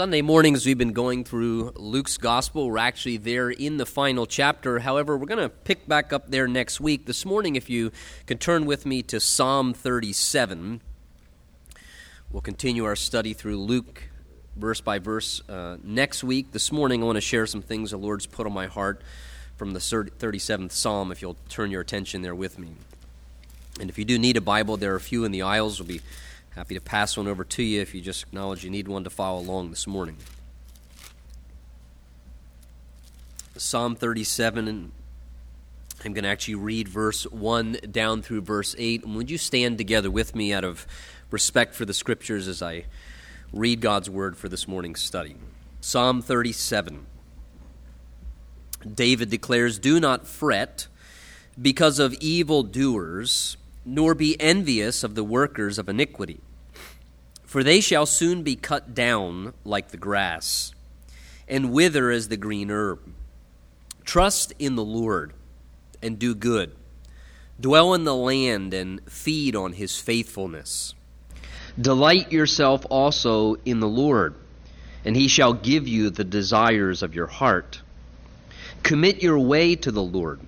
Sunday mornings, we've been going through Luke's Gospel. We're actually there in the final chapter. However, we're going to pick back up there next week. This morning, if you can turn with me to Psalm 37, we'll continue our study through Luke verse by verse uh, next week. This morning, I want to share some things the Lord's put on my heart from the 37th Psalm, if you'll turn your attention there with me. And if you do need a Bible, there are a few in the aisles. We'll be Happy to pass one over to you if you just acknowledge you need one to follow along this morning. Psalm 37, and I'm going to actually read verse 1 down through verse 8. And would you stand together with me out of respect for the scriptures as I read God's word for this morning's study? Psalm 37. David declares, Do not fret because of evil doers nor be envious of the workers of iniquity, for they shall soon be cut down like the grass, and wither as the green herb. Trust in the Lord and do good. Dwell in the land and feed on his faithfulness. Delight yourself also in the Lord, and he shall give you the desires of your heart. Commit your way to the Lord.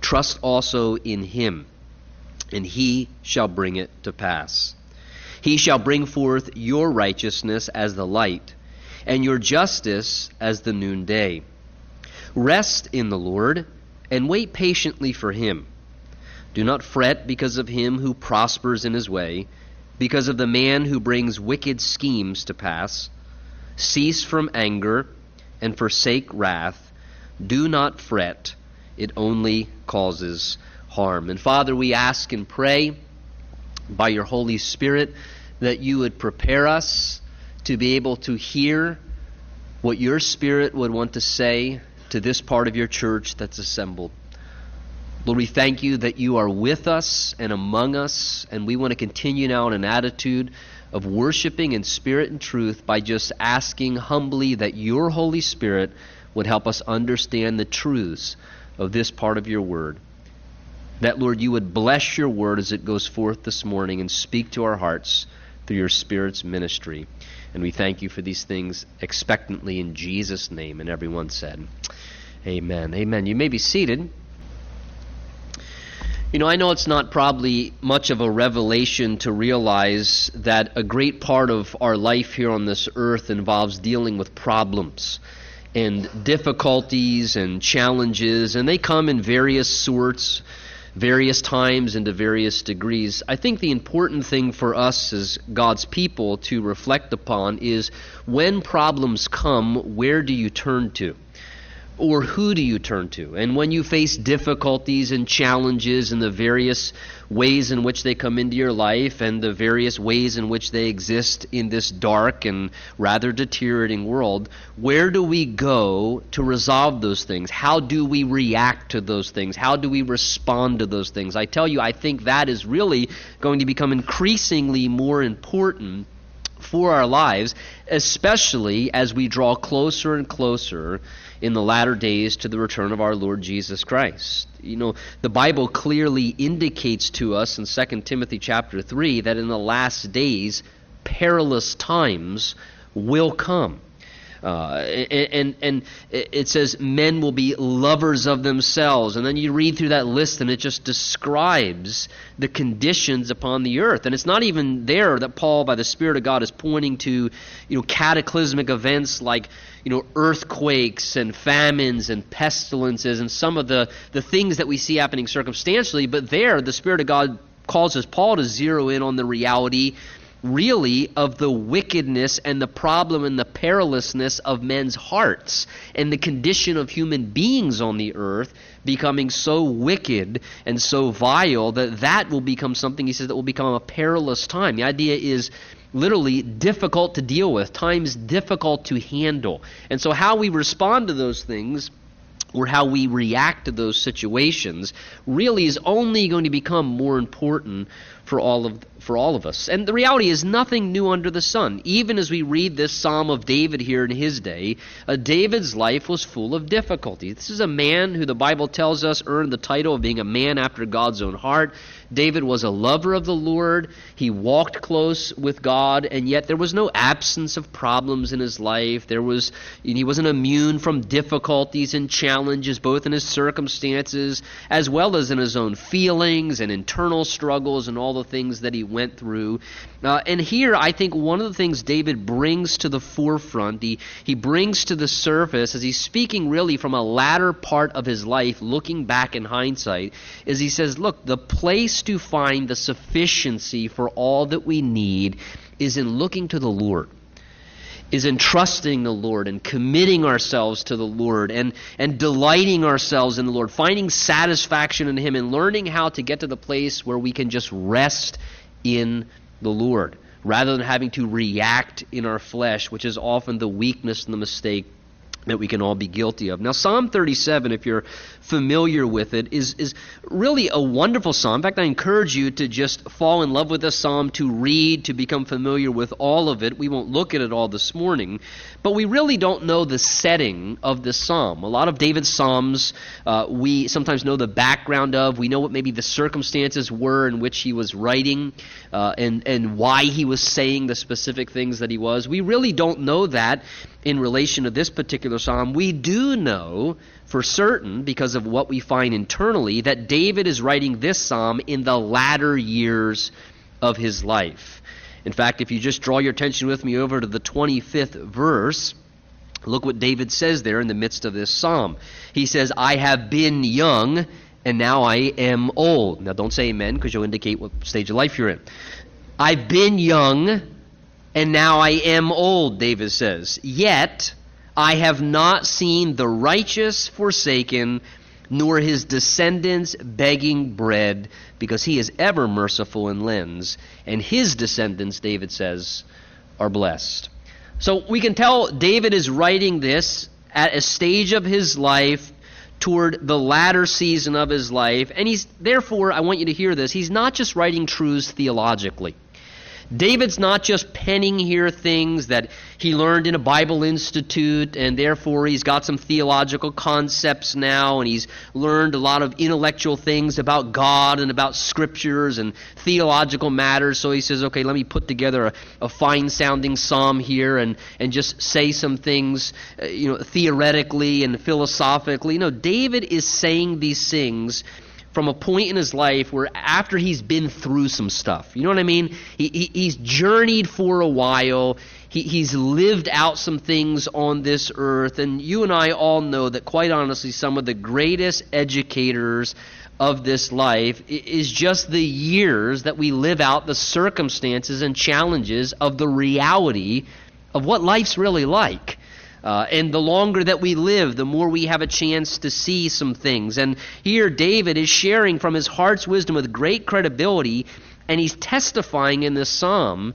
Trust also in him and he shall bring it to pass. He shall bring forth your righteousness as the light, and your justice as the noonday. Rest in the Lord, and wait patiently for him. Do not fret because of him who prospers in his way, because of the man who brings wicked schemes to pass. Cease from anger, and forsake wrath. Do not fret, it only causes harm. And Father, we ask and pray by your Holy Spirit that you would prepare us to be able to hear what your Spirit would want to say to this part of your church that's assembled. Lord, we thank you that you are with us and among us, and we want to continue now in an attitude of worshiping in spirit and truth by just asking humbly that your Holy Spirit would help us understand the truths of this part of your word. That, Lord, you would bless your word as it goes forth this morning and speak to our hearts through your Spirit's ministry. And we thank you for these things expectantly in Jesus' name. And everyone said, Amen. Amen. You may be seated. You know, I know it's not probably much of a revelation to realize that a great part of our life here on this earth involves dealing with problems and difficulties and challenges, and they come in various sorts various times and to various degrees. I think the important thing for us as God's people to reflect upon is when problems come, where do you turn to? Or who do you turn to? And when you face difficulties and challenges and the various ways in which they come into your life and the various ways in which they exist in this dark and rather deteriorating world, where do we go to resolve those things? How do we react to those things? How do we respond to those things? I tell you, I think that is really going to become increasingly more important for our lives, especially as we draw closer and closer in the latter days to the return of our Lord Jesus Christ. You know, the Bible clearly indicates to us in 2 Timothy chapter 3 that in the last days perilous times will come. Uh, and, and it says men will be lovers of themselves. And then you read through that list and it just describes the conditions upon the earth. And it's not even there that Paul, by the Spirit of God, is pointing to you know, cataclysmic events like you know, earthquakes and famines and pestilences and some of the, the things that we see happening circumstantially. But there, the Spirit of God causes Paul to zero in on the reality really of the wickedness and the problem and the perilousness of men's hearts and the condition of human beings on the earth becoming so wicked and so vile that that will become something he says that will become a perilous time. The idea is literally difficult to deal with times difficult to handle. And so how we respond to those things or how we react to those situations really is only going to become more important for all of for all of us. And the reality is nothing new under the sun. Even as we read this Psalm of David here in his day, uh, David's life was full of difficulty. This is a man who the Bible tells us earned the title of being a man after God's own heart. David was a lover of the Lord. He walked close with God, and yet there was no absence of problems in his life. There was he wasn't immune from difficulties and challenges, both in his circumstances as well as in his own feelings and internal struggles and all the things that he went through. Uh, and here, I think one of the things David brings to the forefront, he, he brings to the surface, as he's speaking really from a latter part of his life, looking back in hindsight, is he says, Look, the place to find the sufficiency for all that we need is in looking to the Lord is in trusting the Lord and committing ourselves to the Lord and, and delighting ourselves in the Lord, finding satisfaction in Him and learning how to get to the place where we can just rest in the Lord rather than having to react in our flesh, which is often the weakness and the mistake that we can all be guilty of. Now, Psalm 37, if you're familiar with it, is, is really a wonderful psalm. In fact, I encourage you to just fall in love with this psalm, to read, to become familiar with all of it. We won't look at it all this morning, but we really don't know the setting of this psalm. A lot of David's psalms uh, we sometimes know the background of. We know what maybe the circumstances were in which he was writing uh, and, and why he was saying the specific things that he was. We really don't know that in relation to this particular psalm. We do know for certain, because of what we find internally, that David is writing this psalm in the latter years of his life. In fact, if you just draw your attention with me over to the 25th verse, look what David says there in the midst of this psalm. He says, I have been young, and now I am old. Now, don't say amen, because you'll indicate what stage of life you're in. I've been young, and now I am old, David says. Yet, I have not seen the righteous forsaken, nor his descendants begging bread, because he is ever merciful and lends, and his descendants, David says, are blessed. So we can tell David is writing this at a stage of his life toward the latter season of his life, and he's therefore, I want you to hear this, he's not just writing truths theologically. David's not just penning here things that he learned in a Bible institute, and therefore he's got some theological concepts now, and he's learned a lot of intellectual things about God and about scriptures and theological matters. So he says, okay, let me put together a, a fine sounding psalm here and, and just say some things, uh, you know, theoretically and philosophically. No, David is saying these things from a point in his life where after he's been through some stuff, you know what I mean? He, he, he's journeyed for a while. He, he's lived out some things on this earth. And you and I all know that, quite honestly, some of the greatest educators of this life is just the years that we live out the circumstances and challenges of the reality of what life's really like. Uh, and the longer that we live, the more we have a chance to see some things. And here, David is sharing from his heart's wisdom with great credibility, and he's testifying in this psalm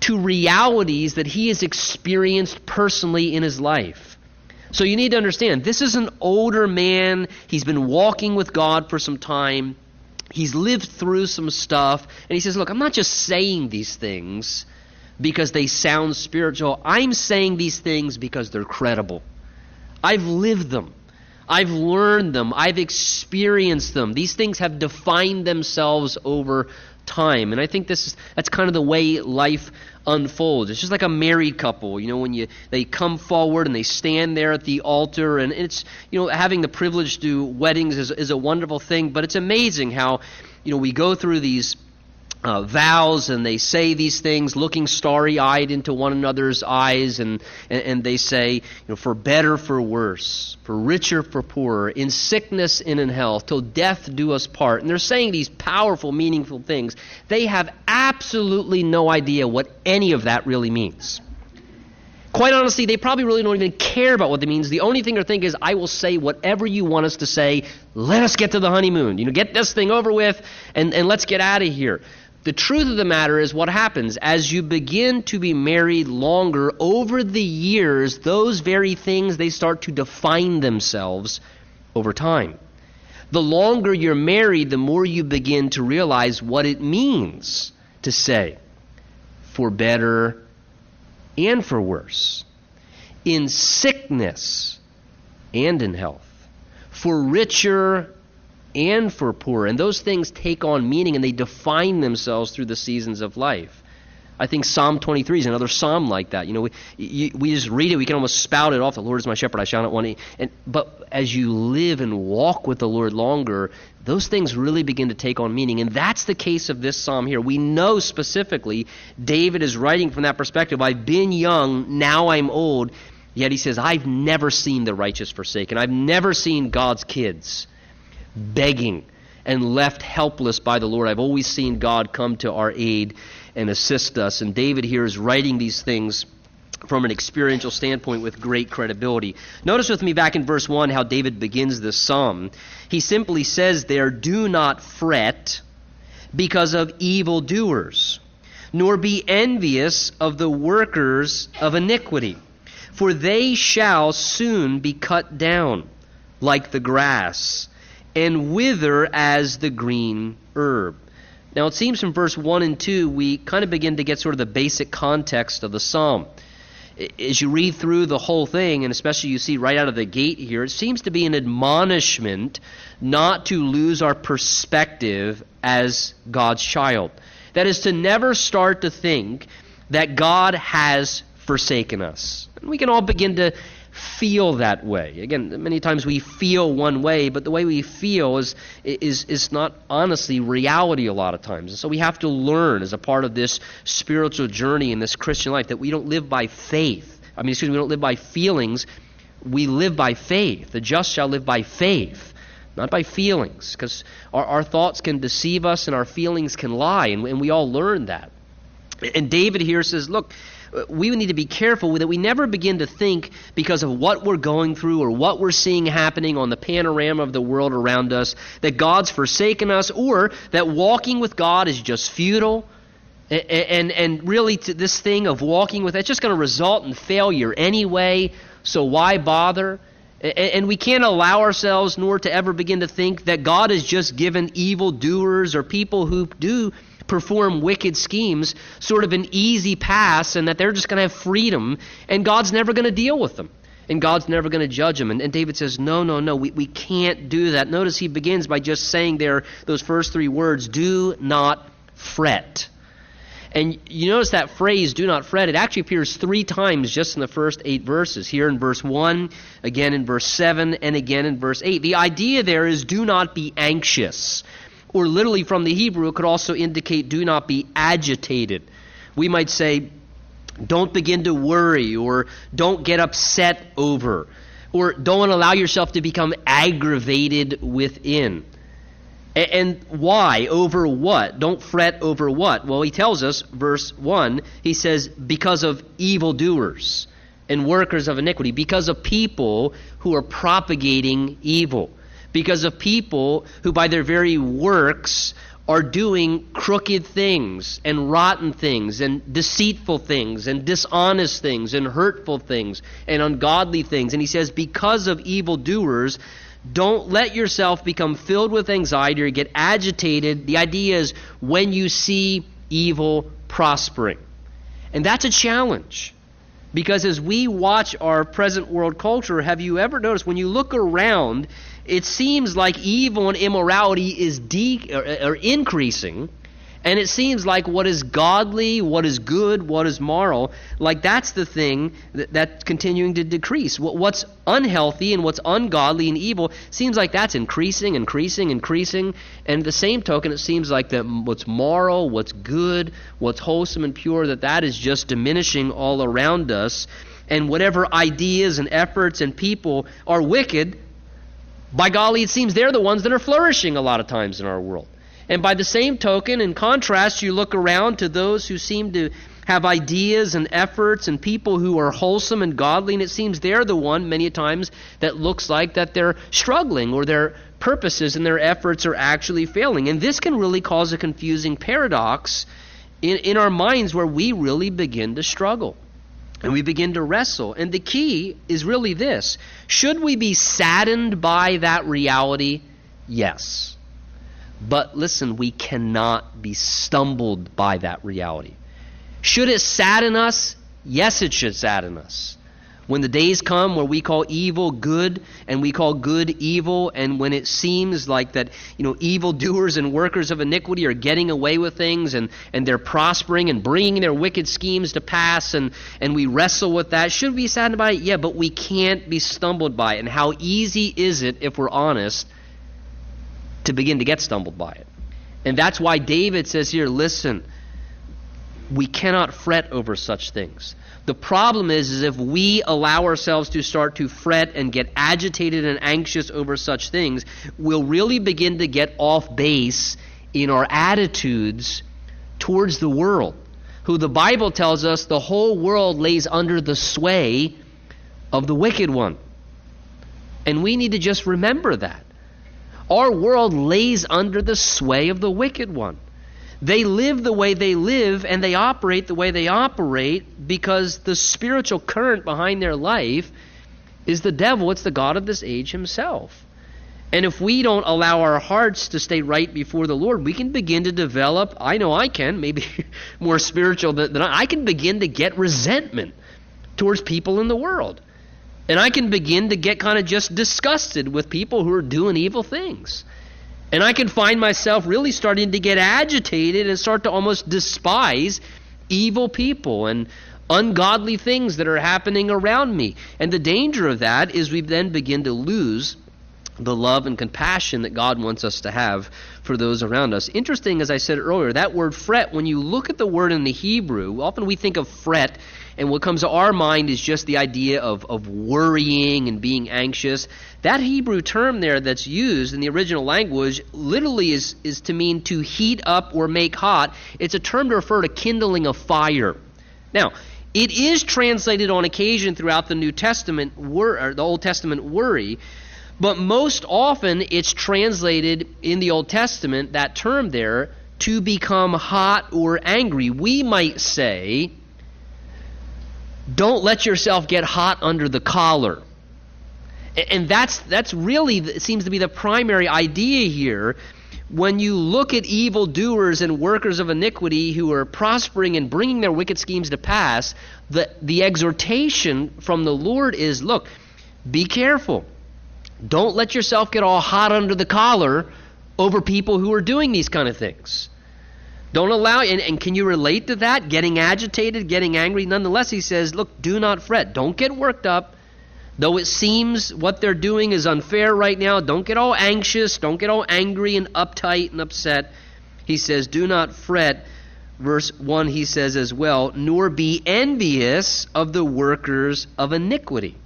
to realities that he has experienced personally in his life. So you need to understand this is an older man. He's been walking with God for some time. He's lived through some stuff. And he says, Look, I'm not just saying these things because they sound spiritual. I'm saying these things because they're credible. I've lived them. I've learned them. I've experienced them. These things have defined themselves over time. And I think this is that's kind of the way life unfolds. It's just like a married couple, you know, when you they come forward and they stand there at the altar and it's you know, having the privilege to do weddings is, is a wonderful thing, but it's amazing how, you know, we go through these uh, vows and they say these things looking starry eyed into one another's eyes and, and, and, they say, you know, for better, for worse, for richer, for poorer, in sickness and in health, till death do us part. And they're saying these powerful, meaningful things. They have absolutely no idea what any of that really means. Quite honestly, they probably really don't even care about what it means. The only thing they're thinking is, I will say whatever you want us to say. Let us get to the honeymoon. You know, get this thing over with and, and let's get out of here. The truth of the matter is what happens. As you begin to be married longer over the years, those very things they start to define themselves over time. The longer you're married, the more you begin to realize what it means to say, for better and for worse, in sickness and in health, for richer and for poor. And those things take on meaning and they define themselves through the seasons of life. I think Psalm 23 is another psalm like that. You know, we, you, we just read it, we can almost spout it off. The Lord is my shepherd, I shall not want any. And, but as you live and walk with the Lord longer, those things really begin to take on meaning. And that's the case of this psalm here. We know specifically David is writing from that perspective. I've been young, now I'm old. Yet he says, I've never seen the righteous forsaken. I've never seen God's kids begging and left helpless by the Lord. I've always seen God come to our aid and assist us. And David here is writing these things from an experiential standpoint with great credibility. Notice with me back in verse 1 how David begins this psalm. He simply says there, Do not fret because of evildoers, nor be envious of the workers of iniquity, for they shall soon be cut down like the grass and wither as the green herb. Now, it seems from verse 1 and 2, we kind of begin to get sort of the basic context of the psalm. As you read through the whole thing, and especially you see right out of the gate here, it seems to be an admonishment not to lose our perspective as God's child. That is, to never start to think that God has forsaken us. And we can all begin to feel that way. Again, many times we feel one way, but the way we feel is, is, is not honestly reality a lot of times. And so we have to learn as a part of this spiritual journey in this Christian life that we don't live by faith. I mean, excuse me, we don't live by feelings. We live by faith. The just shall live by faith, not by feelings, because our, our thoughts can deceive us and our feelings can lie, and, and we all learn that. And David here says, look, we need to be careful that we never begin to think because of what we're going through or what we're seeing happening on the panorama of the world around us that God's forsaken us or that walking with God is just futile. And, and, and really, this thing of walking with it's just going to result in failure anyway, so why bother? And we can't allow ourselves nor to ever begin to think that God has just given evil doers or people who do perform wicked schemes sort of an easy pass and that they're just going to have freedom and God's never going to deal with them. And God's never going to judge them. And, and, David says, No, no, no, we, we can't do that. Notice he begins by just saying there those first three words do not fret. And you notice that phrase, do not fret, it actually appears three times just in the first eight verses. Here in verse 1, again in verse 7, and again in verse 8. The idea there is do not be anxious or literally from the Hebrew, it could also indicate do not be agitated. We might say, don't begin to worry, or don't get upset over, or don't allow yourself to become aggravated within. And why? Over what? Don't fret over what? Well, he tells us, verse 1, he says, because of evildoers and workers of iniquity, because of people who are propagating evil because of people who, by their very works, are doing crooked things and rotten things and deceitful things and dishonest things and hurtful things and ungodly things. And he says, because of evildoers, don't let yourself become filled with anxiety or get agitated. The idea is when you see evil prospering. And that's a challenge. Because as we watch our present world culture, have you ever noticed when you look around it seems like evil and immorality is de- or, or increasing, and it seems like what is godly, what is good, what is moral, like that's the thing that, that's continuing to decrease. What, what's unhealthy and what's ungodly and evil seems like that's increasing, increasing, increasing. And the same token, it seems like that what's moral, what's good, what's wholesome and pure, that that is just diminishing all around us. And whatever ideas and efforts and people are wicked, by golly, it seems they're the ones that are flourishing a lot of times in our world. And by the same token, in contrast, you look around to those who seem to have ideas and efforts and people who are wholesome and godly, and it seems they're the one many times that looks like that they're struggling or their purposes and their efforts are actually failing. And this can really cause a confusing paradox in, in our minds where we really begin to struggle. And we begin to wrestle. And the key is really this Should we be saddened by that reality? Yes. But listen, we cannot be stumbled by that reality. Should it sadden us? Yes, it should sadden us. When the days come where we call evil good and we call good evil, and when it seems like that, you know, evil doers and workers of iniquity are getting away with things and, and they're prospering and bringing their wicked schemes to pass, and, and we wrestle with that, should we be saddened by it? Yeah, but we can't be stumbled by it. And how easy is it, if we're honest, to begin to get stumbled by it? And that's why David says here, listen, we cannot fret over such things. The problem is, is if we allow ourselves to start to fret and get agitated and anxious over such things, we'll really begin to get off base in our attitudes towards the world, who the Bible tells us the whole world lays under the sway of the wicked one. And we need to just remember that. Our world lays under the sway of the wicked one. They live the way they live and they operate the way they operate because the spiritual current behind their life is the devil. It's the God of this age himself. And if we don't allow our hearts to stay right before the Lord, we can begin to develop, I know I can, maybe more spiritual than, than I, I can begin to get resentment towards people in the world. And I can begin to get kind of just disgusted with people who are doing evil things. And I can find myself really starting to get agitated and start to almost despise evil people and ungodly things that are happening around me. And the danger of that is we then begin to lose the love and compassion that God wants us to have for those around us. Interesting, as I said earlier, that word fret, when you look at the word in the Hebrew, often we think of fret and what comes to our mind is just the idea of, of worrying and being anxious. That Hebrew term there that's used in the original language literally is, is to mean to heat up or make hot. It's a term to refer to kindling a fire. Now, it is translated on occasion throughout the New Testament, wor- the Old Testament, worry, but most often it's translated in the Old Testament, that term there, to become hot or angry. We might say, don't let yourself get hot under the collar. And that's, that's really seems to be the primary idea here. When you look at evil doers and workers of iniquity who are prospering and bringing their wicked schemes to pass, the, the exhortation from the Lord is look, be careful. Don't let yourself get all hot under the collar over people who are doing these kind of things. Don't allow, and, and can you relate to that? Getting agitated, getting angry. Nonetheless, he says, look, do not fret. Don't get worked up. Though it seems what they're doing is unfair right now, don't get all anxious. Don't get all angry and uptight and upset. He says, do not fret. Verse 1, he says as well, nor be envious of the workers of iniquity.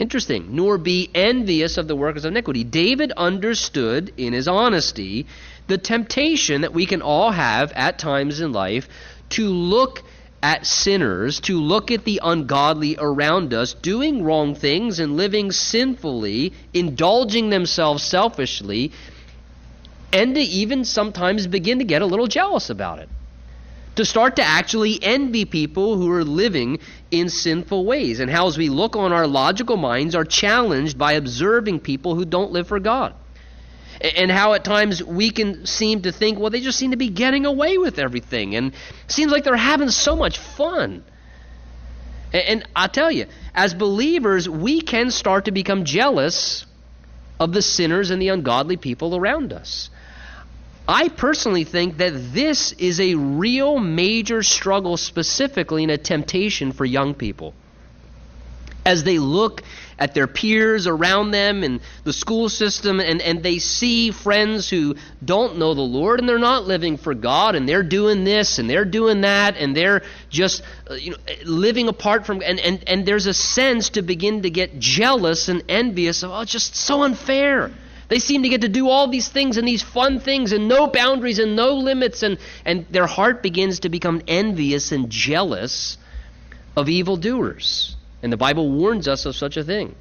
Interesting. Nor be envious of the workers of iniquity. David understood in his honesty the temptation that we can all have at times in life to look at sinners, to look at the ungodly around us, doing wrong things and living sinfully, indulging themselves selfishly, and to even sometimes begin to get a little jealous about it. To start to actually envy people who are living in sinful ways. And how, as we look on our logical minds, are challenged by observing people who don't live for God and how at times we can seem to think, well, they just seem to be getting away with everything, and seems like they're having so much fun. And, I tell you, as believers, we can start to become jealous of the sinners and the ungodly people around us. I personally think that this is a real major struggle, specifically in a temptation for young people. As they look at their peers around them and the school system, and, and they see friends who don't know the Lord and they're not living for God, and they're doing this and they're doing that, and they're just uh, you know, living apart from, and, and, and there's a sense to begin to get jealous and envious of, oh, it's just so unfair. They seem to get to do all these things and these fun things and no boundaries and no limits, and, and their heart begins to become envious and jealous of evildoers. And the Bible warns us of such a thing.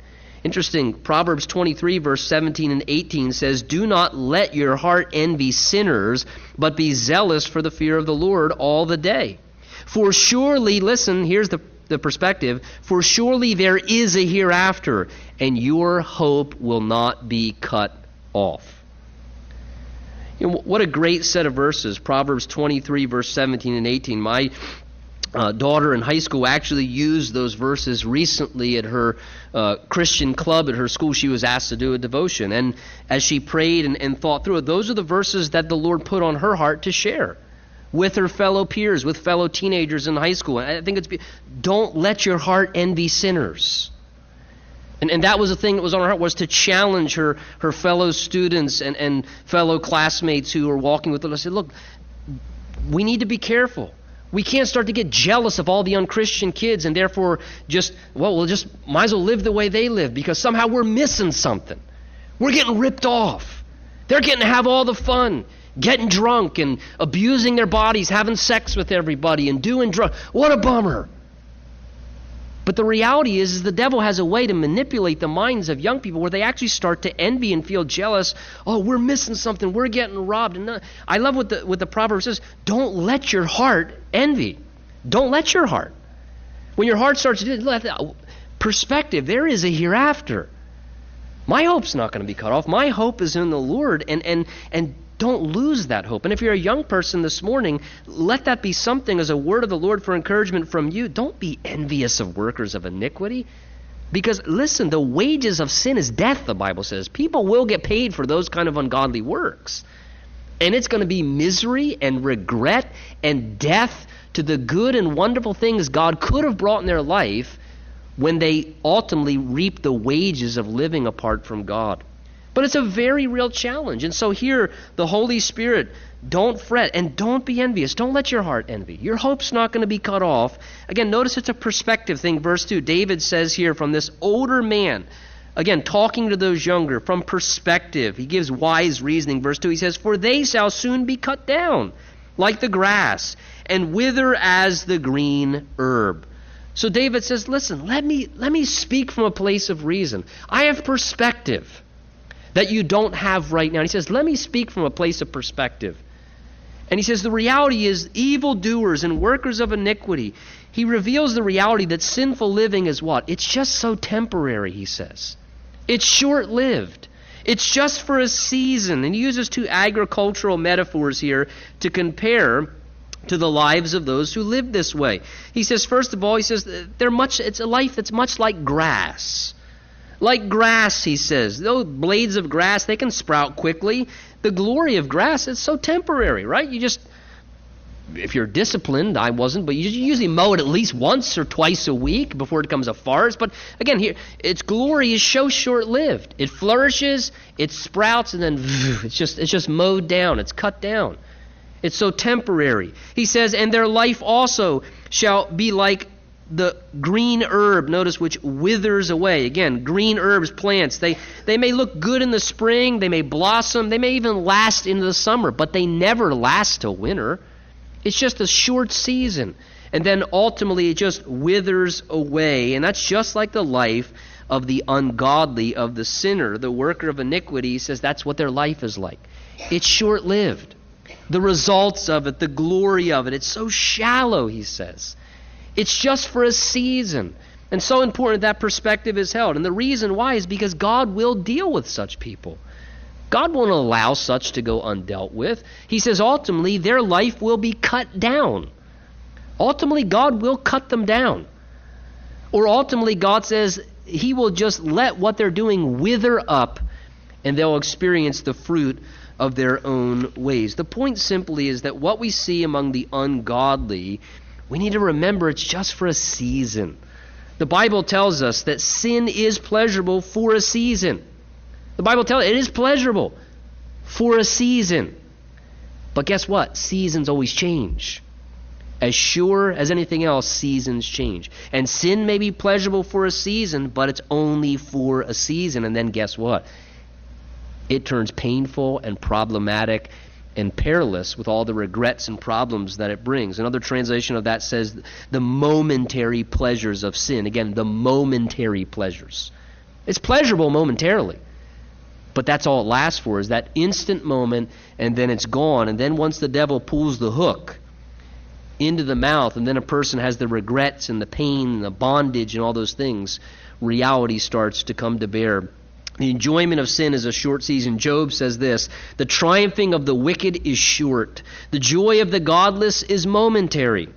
Interesting, Proverbs 23, verse 17 and 18 says, Do not let your heart envy sinners, but be zealous for the fear of the Lord all the day. For surely, listen, here's the, the perspective, for surely there is a hereafter, and your hope will not be cut off. You know, what a great set of verses. Proverbs 23, verse 17 and 18. My uh, daughter in high school actually used those verses recently at her uh, Christian club at her school. She was asked to do a devotion. And as she prayed and, and thought through it, those are the verses that the Lord put on her heart to share with her fellow peers, with fellow teenagers in high school. And I think it's don't let your heart envy sinners. And, and that was the thing that was on her heart was to challenge her, her fellow students and, and fellow classmates who were walking with her. I said, look, we need to be careful. We can't start to get jealous of all the unchristian kids and therefore just, well, we'll just might as well live the way they live because somehow we're missing something. We're getting ripped off. They're getting to have all the fun, getting drunk and abusing their bodies, having sex with everybody and doing drugs. What a bummer. But the reality is, is the devil has a way to manipulate the minds of young people where they actually start to envy and feel jealous. Oh, we're missing something. We're getting robbed. And uh, I love what the what the proverb says. Don't let your heart envy. Don't let your heart. When your heart starts to let perspective, there is a hereafter. My hope's not going to be cut off. My hope is in the Lord, and and and don't lose that hope. And if you're a young person this morning, let that be something as a word of the Lord for encouragement from you. Don't be envious of workers of iniquity. Because listen, the wages of sin is death, the Bible says. People will get paid for those kind of ungodly works. And it's going to be misery and regret and death to the good and wonderful things God could have brought in their life when they ultimately reap the wages of living apart from God. But it's a very real challenge. And so here, the Holy Spirit, don't fret and don't be envious. Don't let your heart envy. Your hope's not going to be cut off. Again, notice it's a perspective thing. Verse 2, David says here from this older man, again, talking to those younger, from perspective. He gives wise reasoning. Verse 2, he says, For they shall soon be cut down like the grass and wither as the green herb. So David says, Listen, let me, let me speak from a place of reason. I have perspective that you don't have right now. And he says, Let me speak from a place of perspective. And he says, The reality is evildoers and workers of iniquity. He reveals the reality that sinful living is what? It's just so temporary, he says. It's short lived. It's just for a season. And he uses two agricultural metaphors here to compare to the lives of those who live this way. He says, first of all, he says, they're much, it's a life that's much like grass. Like grass, he says. Those blades of grass, they can sprout quickly. The glory of grass is so temporary, right? You just, if you're disciplined, I wasn't, but you usually mow it at least once or twice a week before it becomes a forest. But again, here, its glory is so short-lived. It flourishes, it sprouts, and then it's just it's just mowed down. It's cut down. It's so temporary. He says, and their life also shall be like the green herb, notice, which withers away. Again, green herbs, plants, they, they may look good in the spring, they may blossom, they may even last into the summer, but they never last till winter. It's just a short season. And then ultimately it just withers away. And that's just like the life of the ungodly, of the sinner, the worker of iniquity. Says that's what their life is like. It's short lived. The results of it, the glory of it, it's so shallow, he says. It's just for a season. And so important that perspective is held. And the reason why is because God will deal with such people. God won't allow such to go undealt with. He says ultimately their life will be cut down. Ultimately, God will cut them down. Or ultimately, God says He will just let what they're doing wither up and they'll experience the fruit of their own ways. The point simply is that what we see among the ungodly we need to remember it's just for a season. The Bible tells us that sin is pleasurable for a season. The Bible tells it is pleasurable for a season. But guess what? Seasons always change. As sure as anything else, seasons change. And sin may be pleasurable for a season, but it's only for a season. And then guess what? It turns painful and problematic and perilous with all the regrets and problems that it brings. Another translation of that says the momentary pleasures of sin. Again, the momentary pleasures. It's pleasurable momentarily. But that's all it lasts for is that instant moment and then it's gone. And then once the devil pulls the hook into the mouth and then a person has the regrets and the pain and the bondage and all those things, reality starts to come to bear The enjoyment of sin is a short season. Job says this The triumphing of the wicked is short, the joy of the godless is momentary.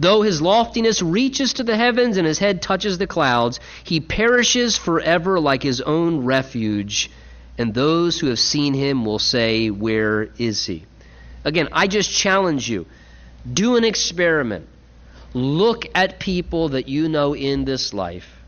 Though his loftiness reaches to the heavens and his head touches the clouds, he perishes forever like his own refuge, and those who have seen him will say, Where is he? Again, I just challenge you do an experiment. Look at people that you know in this life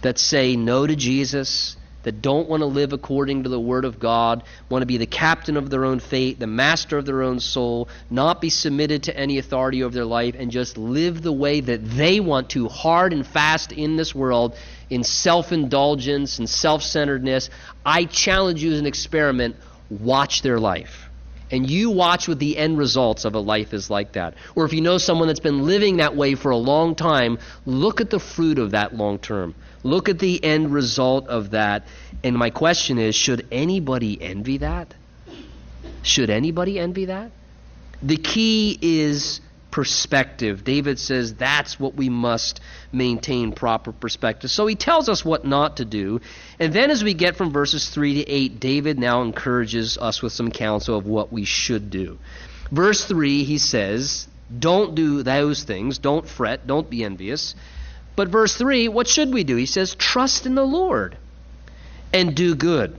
that say no to Jesus that don't want to live according to the Word of God, want to be the captain of their own fate, the master of their own soul, not be submitted to any authority over their life, and just live the way that they want to, hard and fast in this world, in self indulgence and self centeredness. I challenge you as an experiment watch their life. And you watch what the end results of a life is like that. Or if you know someone that's been living that way for a long time, look at the fruit of that long term. Look at the end result of that. And my question is should anybody envy that? Should anybody envy that? The key is perspective. David says that's what we must maintain proper perspective. So he tells us what not to do. And then as we get from verses 3 to 8, David now encourages us with some counsel of what we should do. Verse 3, he says, Don't do those things. Don't fret. Don't be envious. But verse 3, what should we do? He says, Trust in the Lord and do good.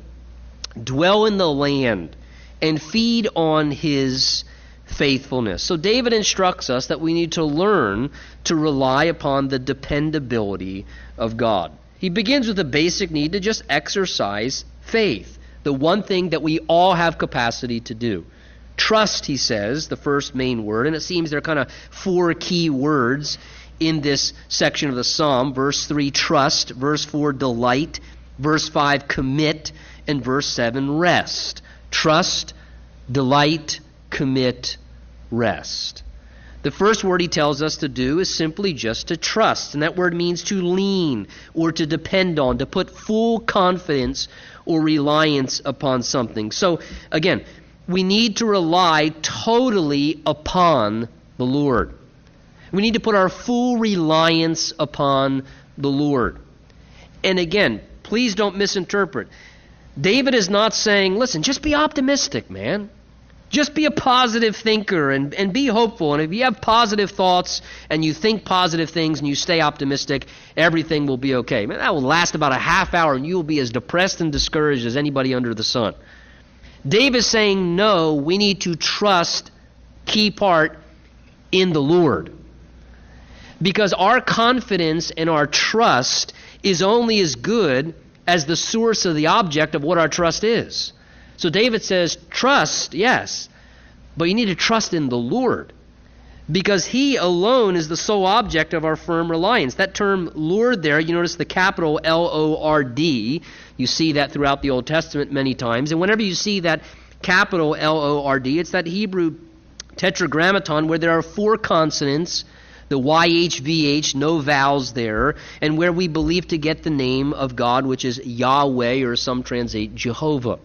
Dwell in the land and feed on his faithfulness. So David instructs us that we need to learn to rely upon the dependability of God. He begins with a basic need to just exercise faith, the one thing that we all have capacity to do. Trust, he says, the first main word, and it seems there are kind of four key words in this section of the psalm. Verse 3, trust. Verse 4, delight. Verse 5, commit. And verse 7, rest. Trust, delight, commit, rest. The first word he tells us to do is simply just to trust. And that word means to lean or to depend on, to put full confidence or reliance upon something. So, again, we need to rely totally upon the Lord. We need to put our full reliance upon the Lord. And again, please don't misinterpret. David is not saying, listen, just be optimistic, man. Just be a positive thinker and, and be hopeful. And if you have positive thoughts and you think positive things and you stay optimistic, everything will be okay. Man, that will last about a half hour and you will be as depressed and discouraged as anybody under the sun. Dave is saying, no, we need to trust, key part, in the Lord. Because our confidence and our trust is only as good as the source of the object of what our trust is. So David says, trust, yes, but you need to trust in the Lord. Because he alone is the sole object of our firm reliance. That term Lord there, you notice the capital L O R D. You see that throughout the Old Testament many times. And whenever you see that capital L O R D, it's that Hebrew tetragrammaton where there are four consonants the YHVH, no vowels there, and where we believe to get the name of God, which is Yahweh, or some translate Jehovah.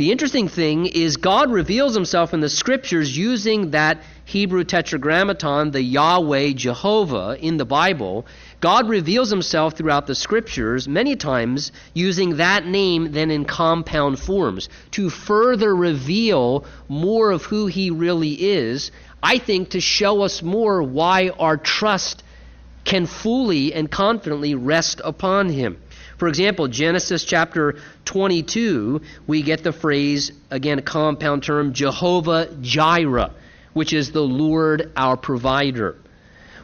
The interesting thing is God reveals himself in the scriptures using that Hebrew tetragrammaton, the Yahweh Jehovah in the Bible. God reveals himself throughout the scriptures many times using that name then in compound forms to further reveal more of who he really is I think, to show us more why our trust can fully and confidently rest upon Him. For example, Genesis chapter 22, we get the phrase, again, a compound term, Jehovah Jireh, which is the Lord our provider.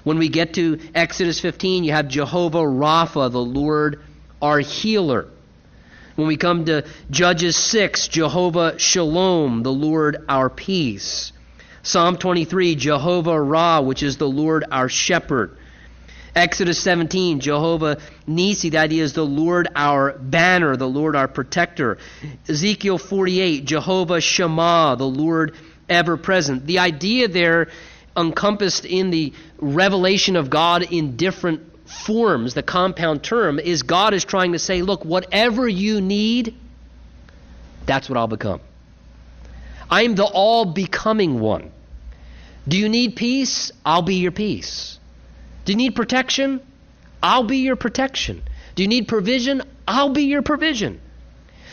When we get to Exodus 15, you have Jehovah Rapha, the Lord our healer. When we come to Judges 6, Jehovah Shalom, the Lord our peace. Psalm 23, Jehovah Ra, which is the Lord our shepherd. Exodus 17, Jehovah Nisi, the idea is the Lord our banner, the Lord our protector. Ezekiel 48, Jehovah Shammah, the Lord ever present. The idea there encompassed in the revelation of God in different forms, the compound term, is God is trying to say, look, whatever you need, that's what I'll become. I am the all becoming one. Do you need peace? I'll be your peace. Do you need protection? I'll be your protection. Do you need provision? I'll be your provision.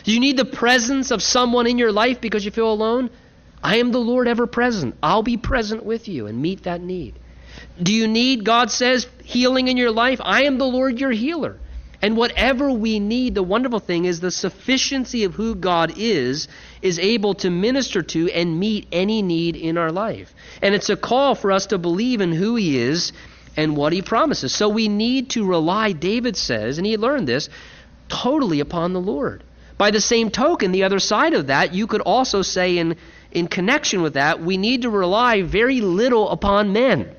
Do you need the presence of someone in your life because you feel alone? I am the Lord ever present. I'll be present with you and meet that need. Do you need, God says, healing in your life? I am the Lord your healer. And whatever we need, the wonderful thing is the sufficiency of who God is, is able to minister to and meet any need in our life. And it's a call for us to believe in who He is and what He promises. So we need to rely, David says, and he learned this, totally upon the Lord. By the same token, the other side of that, you could also say in, in connection with that, we need to rely very little upon men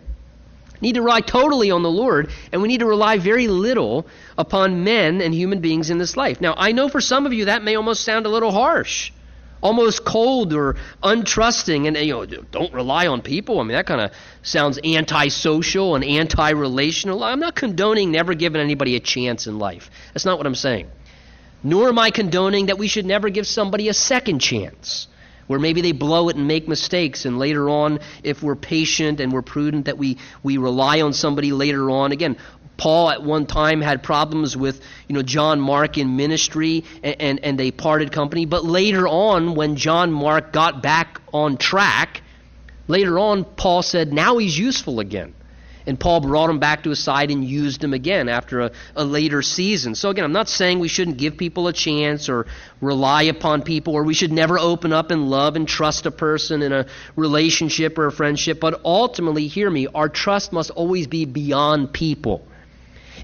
need to rely totally on the Lord, and we need to rely very little upon men and human beings in this life. Now, I know for some of you that may almost sound a little harsh, almost cold or untrusting, and you know, don't rely on people. I mean, that kind of sounds antisocial and anti-relational. I'm not condoning never giving anybody a chance in life. That's not what I'm saying. Nor am I condoning that we should never give somebody a second chance where maybe they blow it and make mistakes and later on if we're patient and we're prudent that we, we rely on somebody later on again paul at one time had problems with you know john mark in ministry and, and, and they parted company but later on when john mark got back on track later on paul said now he's useful again and Paul brought him back to his side and used him again after a, a, later season. So, again, I'm not saying we shouldn't give people a chance or rely upon people or we should never open up and love and trust a person in a relationship or a friendship. But ultimately, hear me, our trust must always be beyond people,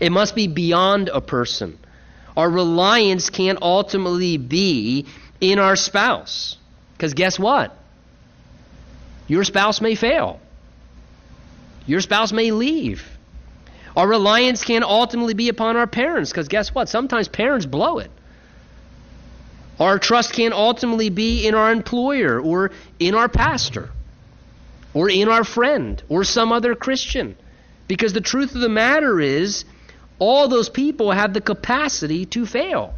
it must be beyond a person. Our reliance can't ultimately be in our spouse. Because guess what? Your spouse may fail. Your spouse may leave. Our reliance can't ultimately be upon our parents because guess what? Sometimes parents blow it. Our trust can't ultimately be in our employer or in our pastor or in our friend or some other Christian. Because the truth of the matter is, all those people have the capacity to fail.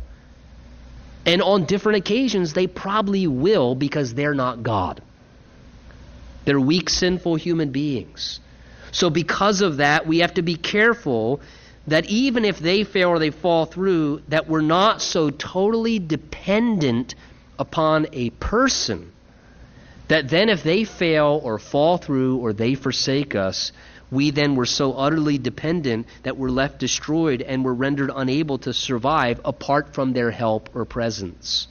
And on different occasions, they probably will because they're not God. They're weak, sinful human beings. So, because of that, we have to be careful that even if they fail or they fall through, that we're not so totally dependent upon a person that then if they fail or fall through or they forsake us, we then were so utterly dependent that we're left destroyed and we're rendered unable to survive apart from their help or presence.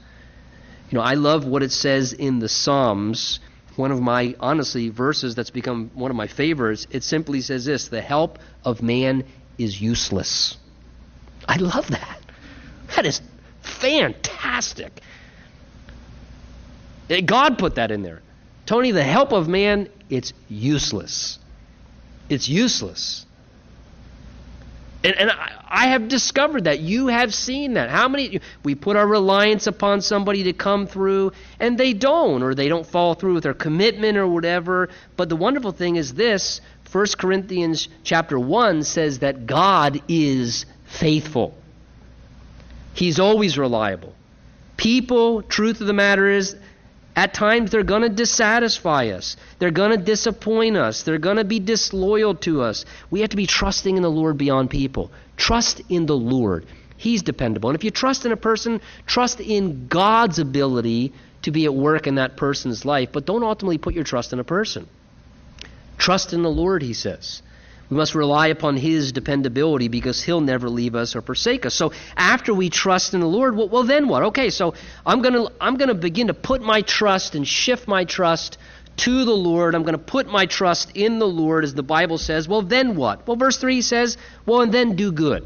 You know, I love what it says in the Psalms one of my, honestly, verses that's become one of my favorites. It simply says this The help of man is useless. I love that. That is fantastic. God put that in there. Tony, the help of man, it's useless. It's useless. And, and I, I, have discovered that. You have seen that. How many, we put our reliance upon somebody to come through, and they don't, or they don't follow through with their commitment or whatever. But the wonderful thing is this 1 Corinthians chapter 1 says that God is faithful, He's always reliable. People, truth of the matter is, at times, they're going to dissatisfy us. They're going to disappoint us. They're going to be disloyal to us. We have to be trusting in the Lord beyond people. Trust in the Lord. He's dependable. And if you trust in a person, trust in God's ability to be at work in that person's life. But don't ultimately put your trust in a person. Trust in the Lord, he says. We must rely upon His dependability because He'll never leave us or forsake us. So after we trust in the Lord, well, well then what? Okay, so I'm going to I'm going to begin to put my trust and shift my trust to the Lord. I'm going to put my trust in the Lord, as the Bible says. Well, then what? Well, verse 3 says, well, and then do good.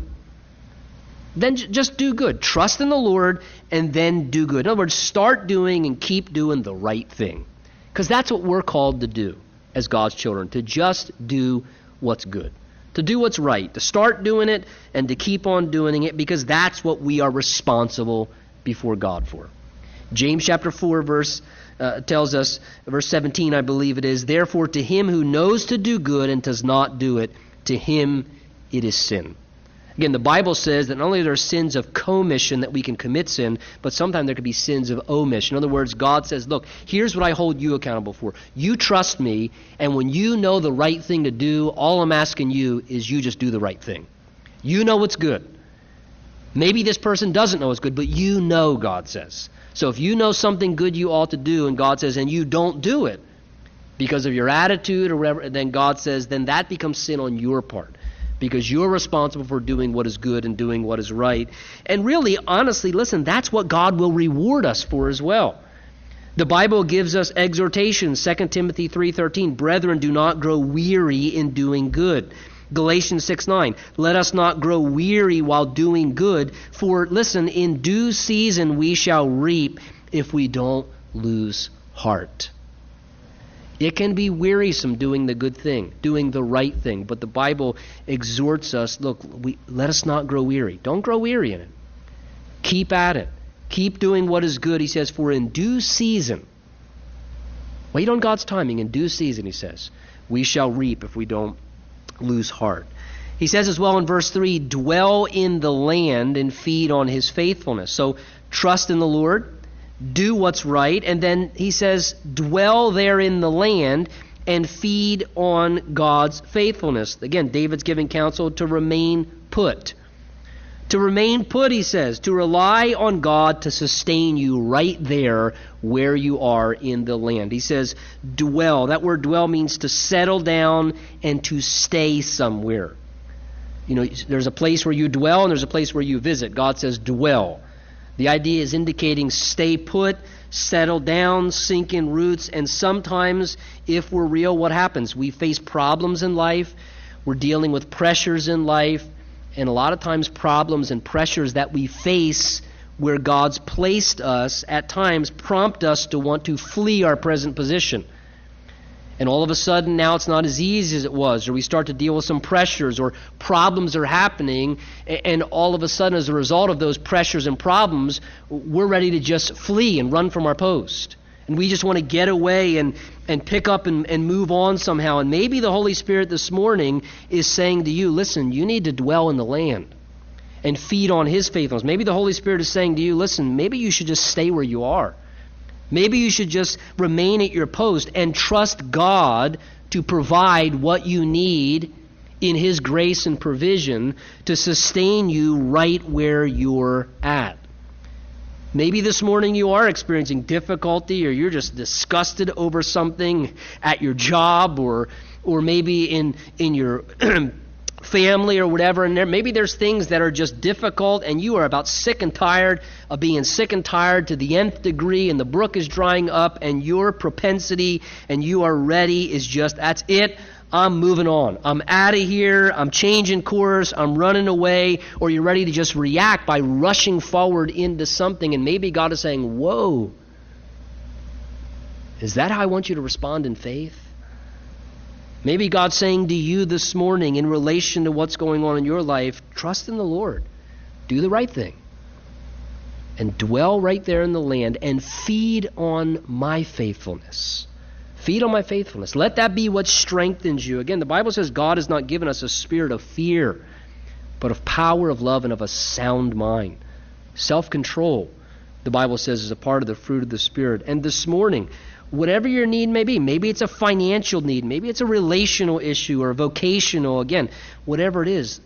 Then just do good. Trust in the Lord and then do good. In other words, start doing and keep doing the right thing. Because that's what we're called to do as God's children, to just do what's good, to do what's right, to start doing it and to keep on doing it because that's what we are responsible before God for. James chapter 4 verse uh, tells us verse 17 I believe it is therefore to him who knows to do good and does not do it to him it is sin. Again, the Bible says that not only are there sins of commission that we can commit sin, but sometimes there could be sins of omission. In other words, God says, Look, here's what I hold you accountable for. You trust me, and when you know the right thing to do, all I'm asking you is you just do the right thing. You know what's good. Maybe this person doesn't know what's good, but you know, God says. So if you know something good you ought to do, and God says, and you don't do it because of your attitude or whatever, then God says, then that becomes sin on your part because you're responsible for doing what is good and doing what is right. And really, honestly, listen, that's what God will reward us for as well. The Bible gives us exhortation, 2 Timothy 3:13, "Brethren, do not grow weary in doing good." Galatians 6 9. Let us not grow weary while doing good, for listen, in due season we shall reap if we don't lose heart. It can be wearisome doing the good thing, doing the right thing, but the Bible exhorts us look, we, let us not grow weary. Don't grow weary in it. Keep at it. Keep doing what is good, he says, for in due season, wait on God's timing, in due season, he says, we shall reap if we don't lose heart. He says as well in verse 3 dwell in the land and feed on his faithfulness. So trust in the Lord, do what's right, and then he says dwell there in the land and feed on God's faithfulness. Again, David's giving counsel to remain put. To remain put, he says, to rely on God to sustain you right there where you are in the land. He says, dwell. That word dwell means to settle down and to stay somewhere. You know, there's a place where you dwell and there's a place where you visit. God says, dwell. The idea is indicating stay put, settle down, sink in roots, and sometimes, if we're real, what happens? We face problems in life, we're dealing with pressures in life, and a lot of times problems and pressures that we face where God's placed us at times prompt us to want to flee our present position. And all of a sudden, now it's not as easy as it was, or we start to deal with some pressures, or problems are happening, and all of a sudden, as a result of those pressures and problems, we're ready to just flee and run from our post. And we just want to get away and, and pick up and, and move on somehow. And maybe the Holy Spirit this morning is saying to you, listen, you need to dwell in the land and feed on His faithfulness. Maybe the Holy Spirit is saying to you, listen, maybe you should just stay where you are. Maybe you should just remain at your post and trust God to provide what you need in His grace and provision to sustain you right where you're at. Maybe this morning you are experiencing difficulty or you're just disgusted over something at your job or or maybe in in your family or whatever and there maybe there's things that are just difficult and you are about sick and tired of being sick and tired to the nth degree and the brook is drying up and your propensity and you are ready is just that's it I'm moving on. I'm out of here. I'm changing course. I'm running away. Or you're ready to just react by rushing forward into something. And maybe God is saying, Whoa, is that how I want you to respond in faith? Maybe God's saying to you this morning, in relation to what's going on in your life, trust in the Lord. Do the right thing. And dwell right there in the land and feed on my faithfulness. Feed on my faithfulness. Let that be what strengthens you. Again, the Bible says God has not given us a spirit of fear, but of power, of love, and of a sound mind. Self control, the Bible says, is a part of the fruit of the Spirit. And this morning, whatever your need may be, maybe it's a financial need, maybe it's a relational issue or a vocational, again, whatever it is,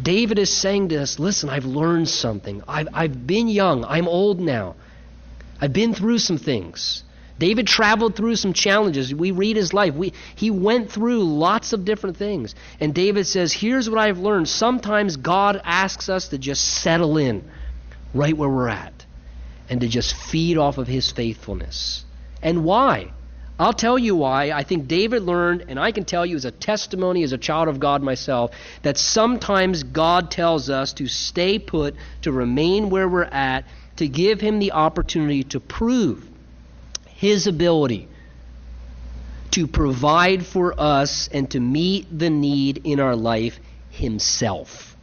David is saying to us, listen, I've learned something. I've, I've been young. I'm old now. I've been through some things. David traveled through some challenges. We read his life. We, he went through lots of different things. And David says, Here's what I've learned. Sometimes God asks us to just settle in right where we're at and to just feed off of his faithfulness. And why? I'll tell you why. I think David learned, and I can tell you as a testimony, as a child of God myself, that sometimes God tells us to stay put, to remain where we're at, to give him the opportunity to prove his ability to provide for us and to meet the need in our life Himself.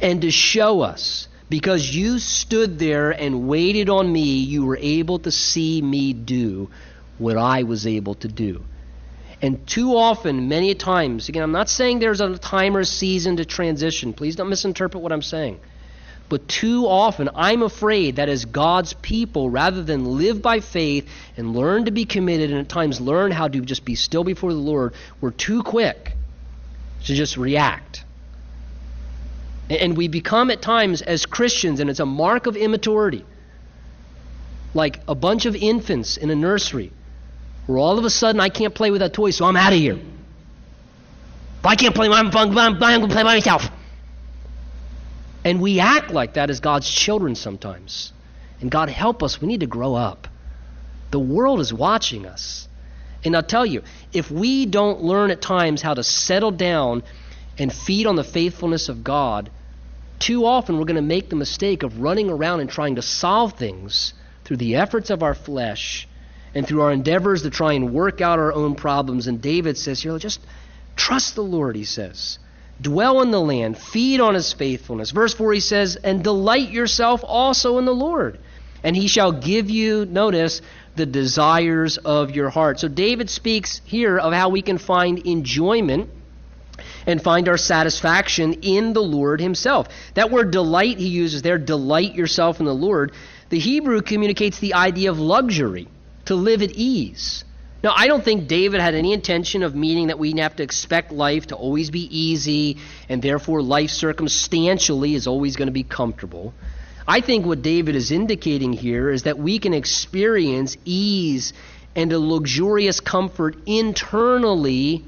And to show us, because you stood there and waited on me, you were able to see me do what I was able to do. And too often, many times, again, I'm not saying there's a time or a season to transition. Please don't misinterpret what I'm saying. But too often, I'm afraid that as God's people, rather than live by faith and learn to be committed and at times learn how to just be still before the Lord, we're too quick to just react. And we become at times as Christians, and it's a mark of immaturity, like a bunch of infants in a nursery, where all of a sudden I can't play with that toy, so I'm out of here. If I can't play, I'm, I'm, I'm going to play by myself. And we act like that as God's children sometimes. And God help us, we need to grow up. The world is watching us. And I'll tell you, if we don't learn at times how to settle down and feed on the faithfulness of God, too often we're going to make the mistake of running around and trying to solve things through the efforts of our flesh and through our endeavors to try and work out our own problems. And David says here, just trust the Lord, he says. Dwell in the land, feed on his faithfulness. Verse 4, he says, and delight yourself also in the Lord. And he shall give you, notice, the desires of your heart. So David speaks here of how we can find enjoyment and find our satisfaction in the Lord Himself. That word delight he uses there, delight yourself in the Lord, the Hebrew communicates the idea of luxury, to live at ease. Now, I don't think David had any intention of meaning that we have to expect life to always be easy and therefore life circumstantially is always going to be comfortable. I think what David is indicating here is that we can experience ease and a luxurious comfort internally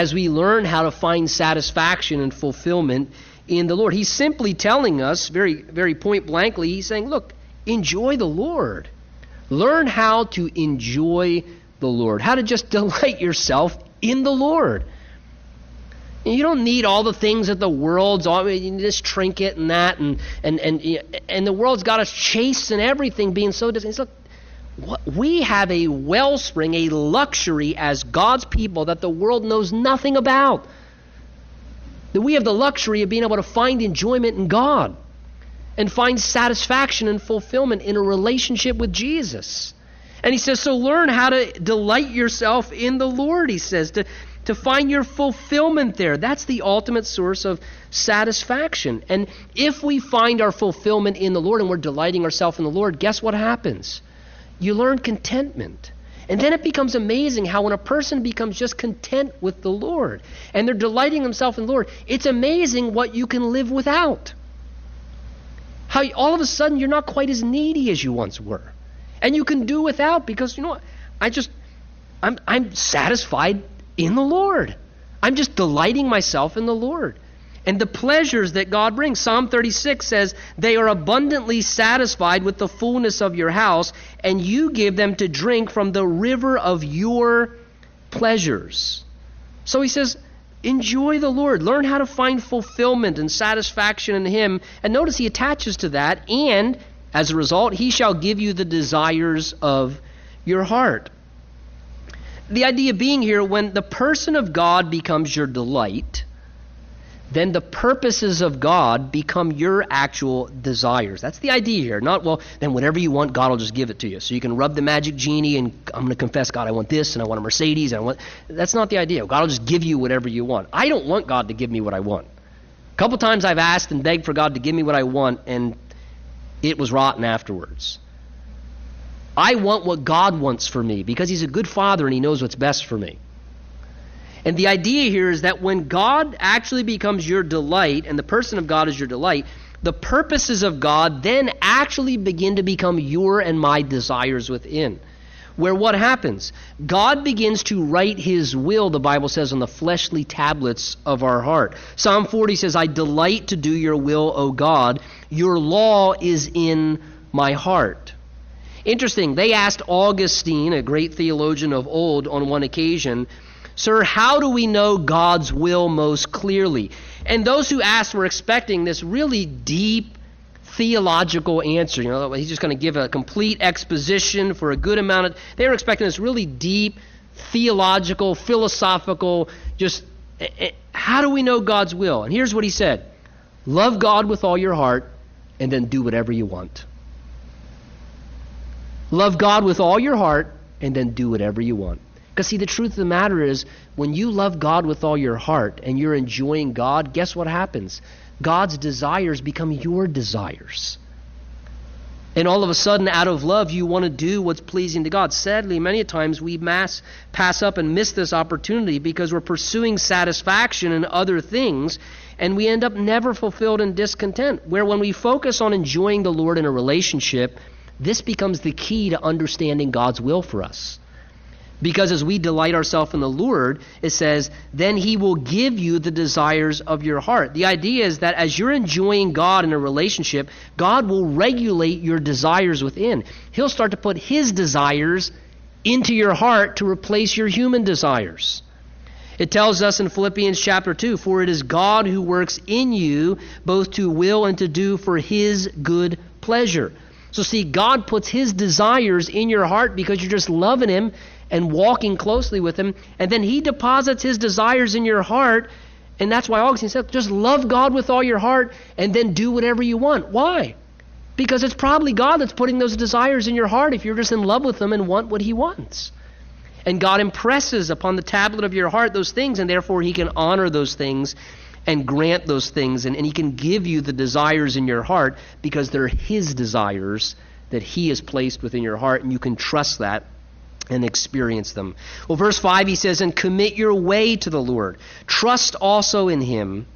as we learn how to find satisfaction and fulfillment in the Lord. He's simply telling us, very, very point blankly, he's saying, look, enjoy the Lord. Learn how to enjoy the Lord, how to just delight yourself in the Lord. You don't need all the things that the world's all this trinket and that and and and and the world's got us chasing everything being so distant. Look, we have a wellspring, a luxury as God's people that the world knows nothing about. That we have the luxury of being able to find enjoyment in God and find satisfaction and fulfillment in a relationship with Jesus. And he says, so learn how to delight yourself in the Lord, he says, to to find your fulfillment there. That's the ultimate source of satisfaction. And if we find our fulfillment in the Lord and we're delighting ourselves in the Lord, guess what happens? You learn contentment. And then it becomes amazing how when a person becomes just content with the Lord and they're delighting themselves in the Lord, it's amazing what you can live without. How all of a sudden you're not quite as needy as you once were. And you can do without because you know what? I just I'm I'm satisfied in the Lord. I'm just delighting myself in the Lord. And the pleasures that God brings. Psalm 36 says, They are abundantly satisfied with the fullness of your house, and you give them to drink from the river of your pleasures. So he says, Enjoy the Lord. Learn how to find fulfillment and satisfaction in Him. And notice he attaches to that, and as a result, He shall give you the desires of your heart the idea being here when the person of God becomes your delight, then the purposes of God become your actual desires. That's the idea here. Not, well, then whatever you want, God will just give it to you. So you can rub the magic genie and I'm going to confess, God, I want this and I want a Mercedes. And I want. That's not the idea. God will just give you whatever you want. I don't want God to give me what I want. A couple times I've asked and begged for God to give me what I want, and it was rotten afterwards. I want what God wants for me because He's a good Father and He knows what's best for me. And the idea here is that when God actually becomes your delight and the person of God is your delight, the purposes of God then actually begin to become your and my desires within. Where what happens? God begins to write His will, the Bible says, on the fleshly tablets of our heart. Psalm 40 says, I delight to do your will, O God. Your law is in my heart. Interesting, they asked Augustine, a great theologian of old, on one occasion, Sir, how do we know God's will most clearly? And those who asked were expecting this really deep theological answer. You know, he's just going to give a complete exposition for a good amount of. They were expecting this really deep theological, philosophical, just eh, eh, how do we know God's will? And here's what he said Love God with all your heart, and then do whatever you want. Love God with all your heart and then do whatever you want. Because, see, the truth of the matter is, when you love God with all your heart and you're enjoying God, guess what happens? God's desires become your desires. And all of a sudden, out of love, you want to do what's pleasing to God. Sadly, many times we mass, pass up and miss this opportunity because we're pursuing satisfaction in other things, and we end up never fulfilled and discontent. Where when we focus on enjoying the Lord in a relationship, this becomes the key to understanding God's will for us. Because as we delight ourselves in the Lord, it says, then He will give you the desires of your heart. The idea is that as you're enjoying God in a relationship, God will regulate your desires within. He'll start to put His desires into your heart to replace your human desires. It tells us in Philippians chapter 2 For it is God who works in you both to will and to do for His good pleasure. So, see, God puts His desires in your heart because you're just loving Him and walking closely with Him. And then He deposits His desires in your heart. And that's why Augustine said, just love God with all your heart and then do whatever you want. Why? Because it's probably God that's putting those desires in your heart if you're just in love with Him and want what He wants. And God impresses upon the tablet of your heart those things, and therefore He can honor those things and grant those things, and, and He can give you the desires in your heart because they're His desires that He has placed within your heart, and you can trust that and experience them. Well, verse 5, he says, And commit your way to the Lord. Trust also in him,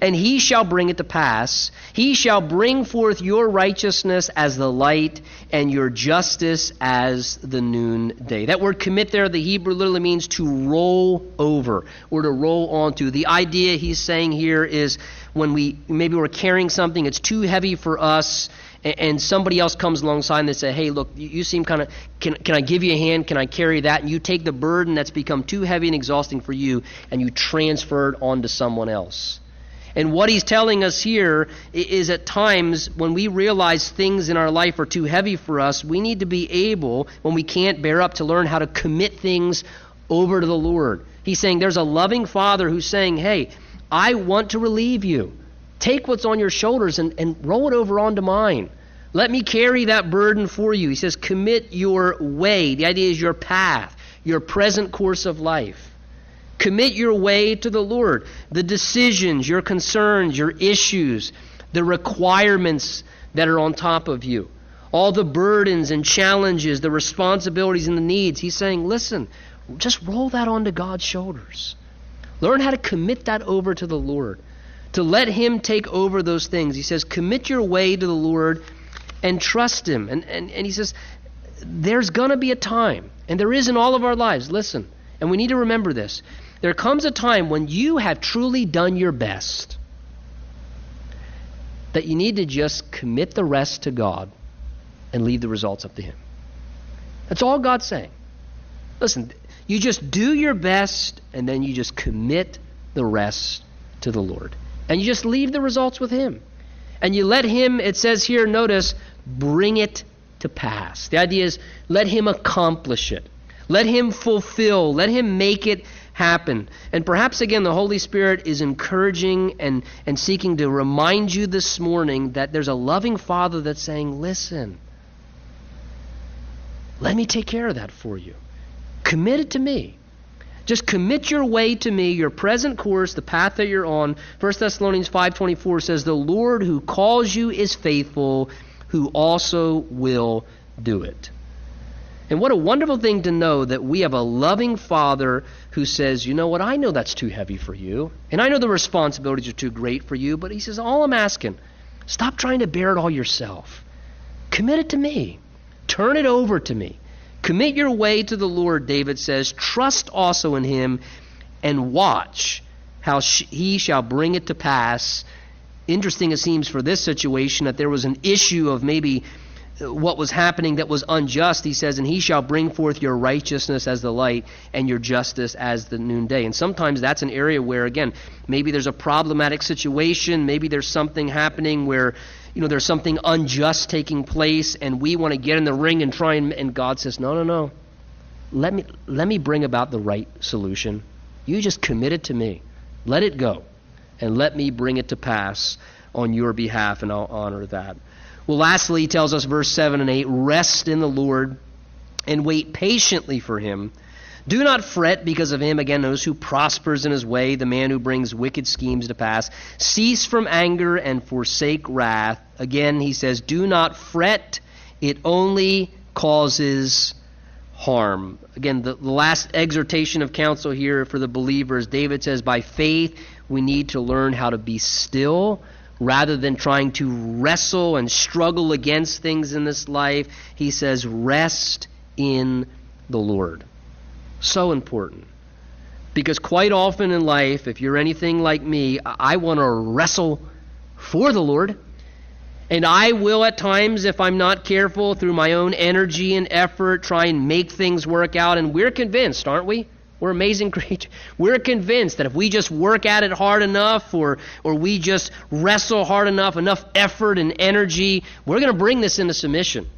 and he shall bring it to pass. He shall bring forth your righteousness as the light, and your justice as the noonday. That word commit there, the Hebrew literally means to roll over or to roll onto. The idea he's saying here is when we maybe we're carrying something, it's too heavy for us and somebody else comes alongside and they say, "Hey, look, you seem kind of can can I give you a hand? Can I carry that?" And you take the burden that's become too heavy and exhausting for you and you transfer it onto someone else. And what he's telling us here is at times when we realize things in our life are too heavy for us, we need to be able, when we can't bear up, to learn how to commit things over to the Lord. He's saying there's a loving Father who's saying, Hey, I want to relieve you. Take what's on your shoulders and, and roll it over onto mine. Let me carry that burden for you. He says, commit your way. The idea is your path, your present course of life. Commit your way to the Lord. The decisions, your concerns, your issues, the requirements that are on top of you, all the burdens and challenges, the responsibilities and the needs. He's saying, listen, just roll that onto God's shoulders. Learn how to commit that over to the Lord to let Him take over those things. He says, commit your way to the Lord and trust Him. And, and, and He says, there's going to be a time, and there is in all of our lives, listen, and we need to remember this. There comes a time when you have truly done your best that you need to just commit the rest to God and leave the results up to Him. That's all God's saying. Listen, you just do your best and then you just commit the rest to the Lord. And you just leave the results with Him. And you let Him, it says here, notice, bring it to pass. The idea is let Him accomplish it, let Him fulfill, let Him make it happen. And perhaps again, the Holy Spirit is encouraging and, and seeking to remind you this morning that there's a loving Father that's saying, listen, let me take care of that for you. Commit it to me. Just commit your way to me, your present course, the path that you're on. 1 Thessalonians 5:24 says, "The Lord who calls you is faithful, who also will do it." And what a wonderful thing to know that we have a loving Father who says, You know what? I know that's too heavy for you. And I know the responsibilities are too great for you. But He says, All I'm asking, stop trying to bear it all yourself. Commit it to me. Turn it over to me. Commit your way to the Lord, David says. Trust also in him and watch how he shall bring it to pass. Interesting, it seems, for this situation that there was an issue of maybe uh, what was happening that was unjust. He says, And he shall bring forth your righteousness as the light and your justice as the noonday. And sometimes that's an area where, again, maybe there's a problematic situation. Maybe there's something happening where you know, there's something unjust taking place and we want to get in the ring and try and, and God says, no, no, no. Let me, let me bring about the right solution. You just commit it to me. Let it go. And let me bring it to pass on your behalf, and I'll honor that. Well, lastly, he tells us, verse 7 and 8 rest in the Lord and wait patiently for him. Do not fret because of him, again, those who prospers in his way, the man who brings wicked schemes to pass. Cease from anger and forsake wrath. Again, he says, Do not fret it only causes harm. Again, the, the last exhortation of counsel here for the believers, David says, by faith we need to learn how to be still rather than trying to wrestle and struggle against things in this life. He says, rest in the Lord. So important. Because quite often in life, if you're anything like me, I want to wrestle for the Lord. And I will at times, if I'm not careful, through my own energy and effort, try and make things work out. And we're convinced, aren't we? We're amazing creatures. We're convinced that if we just work at it hard enough or, or we just wrestle hard enough, enough effort and energy, we're going to bring this into submission.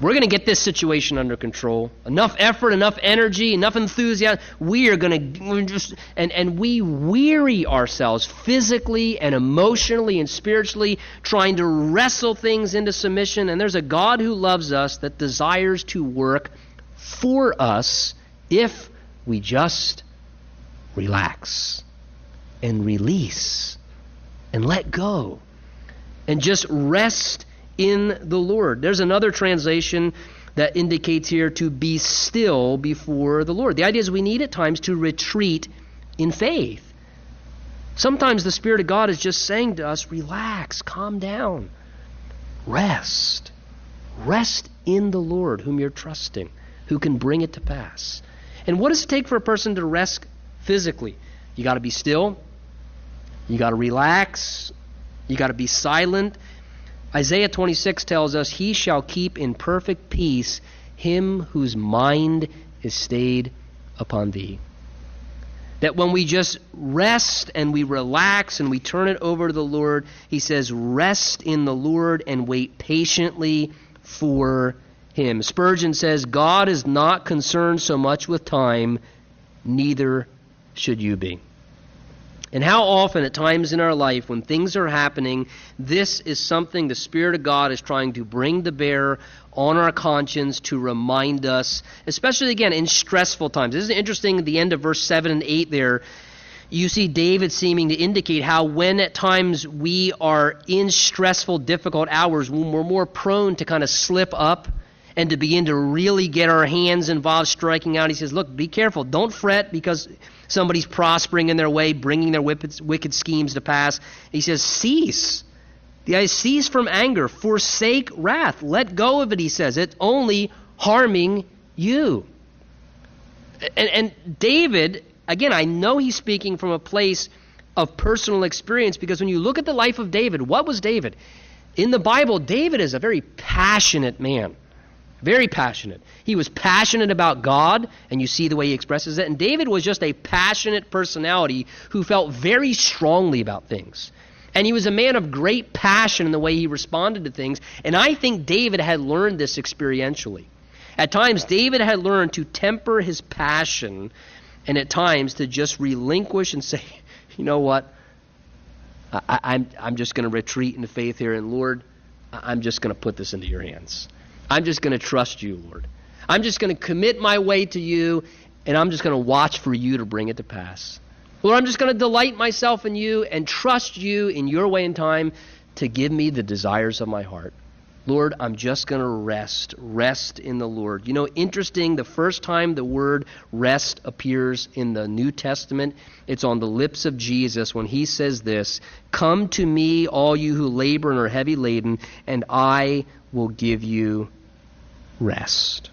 We're going to get this situation under control. Enough effort, enough energy, enough enthusiasm. We are going to just and and we weary ourselves physically and emotionally and spiritually trying to wrestle things into submission and there's a God who loves us that desires to work for us if we just relax and release and let go and just rest in the Lord. There's another translation that indicates here to be still before the Lord. The idea is we need at times to retreat in faith. Sometimes the Spirit of God is just saying to us, relax, calm down, rest. Rest in the Lord, whom you're trusting, who can bring it to pass. And what does it take for a person to rest physically? You got to be still, you got to relax, you got to be silent, Isaiah 26 tells us, He shall keep in perfect peace him whose mind is stayed upon thee. That when we just rest and we relax and we turn it over to the Lord, He says, Rest in the Lord and wait patiently for Him. Spurgeon says, God is not concerned so much with time, neither should you be. And how often, at times in our life, when things are happening, this is something the Spirit of God is trying to bring to bear on our conscience to remind us, especially again in stressful times. This is interesting at the end of verse 7 and 8 there. You see David seeming to indicate how, when at times we are in stressful, difficult hours, when we're more prone to kind of slip up and to begin to really get our hands involved, striking out, he says, Look, be careful. Don't fret because somebody's prospering in their way, bringing their wicked schemes to pass. He says, cease. The idea cease from anger, forsake wrath. Let go of it, he says. It's only harming you. And, and David, again, I know he's speaking from a place of personal experience because when you look at the life of David, what was David? In the Bible, David is a very passionate man. Very passionate. He was passionate about God, and you see the way he expresses it. And David was just a passionate personality who felt very strongly about things. And he was a man of great passion in the way he responded to things. And I think David had learned this experientially. At times, David had learned to temper his passion, and at times to just relinquish and say, you know what? I, am I'm, I'm just going to retreat into faith here, and Lord, I'm just going to put this into your hands. I'm just going to trust you, Lord. I'm just going to commit my way to you, and I'm just going to watch for you to bring it to pass. Lord, I'm just going to delight myself in you and trust you in your way and time to give me the desires of my heart. Lord, I'm just going to rest. Rest in the Lord. You know, interesting, the first time the word rest appears in the New Testament, it's on the lips of Jesus when he says this Come to me, all you who labor and are heavy laden, and I will give you rest.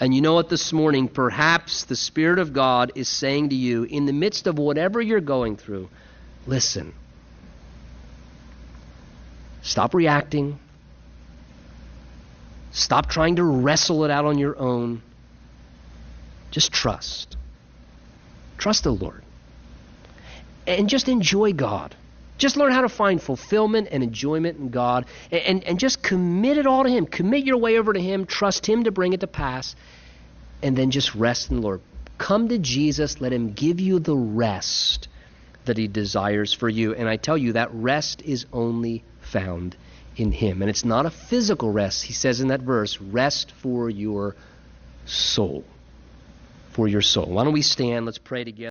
And you know what, this morning, perhaps the Spirit of God is saying to you, in the midst of whatever you're going through, listen. Stop reacting. Stop trying to wrestle it out on your own. Just trust. Trust the Lord. And just enjoy God. Just learn how to find fulfillment and enjoyment in God and, and, and, just commit it all to Him. Commit your way over to Him. Trust Him to bring it to pass. And then just rest in the Lord. Come to Jesus. Let Him give you the rest that He desires for you. And I tell you, that rest is only found in Him. And it's not a physical rest. He says in that verse, rest for your soul. For your soul. Why don't we stand? Let's pray together.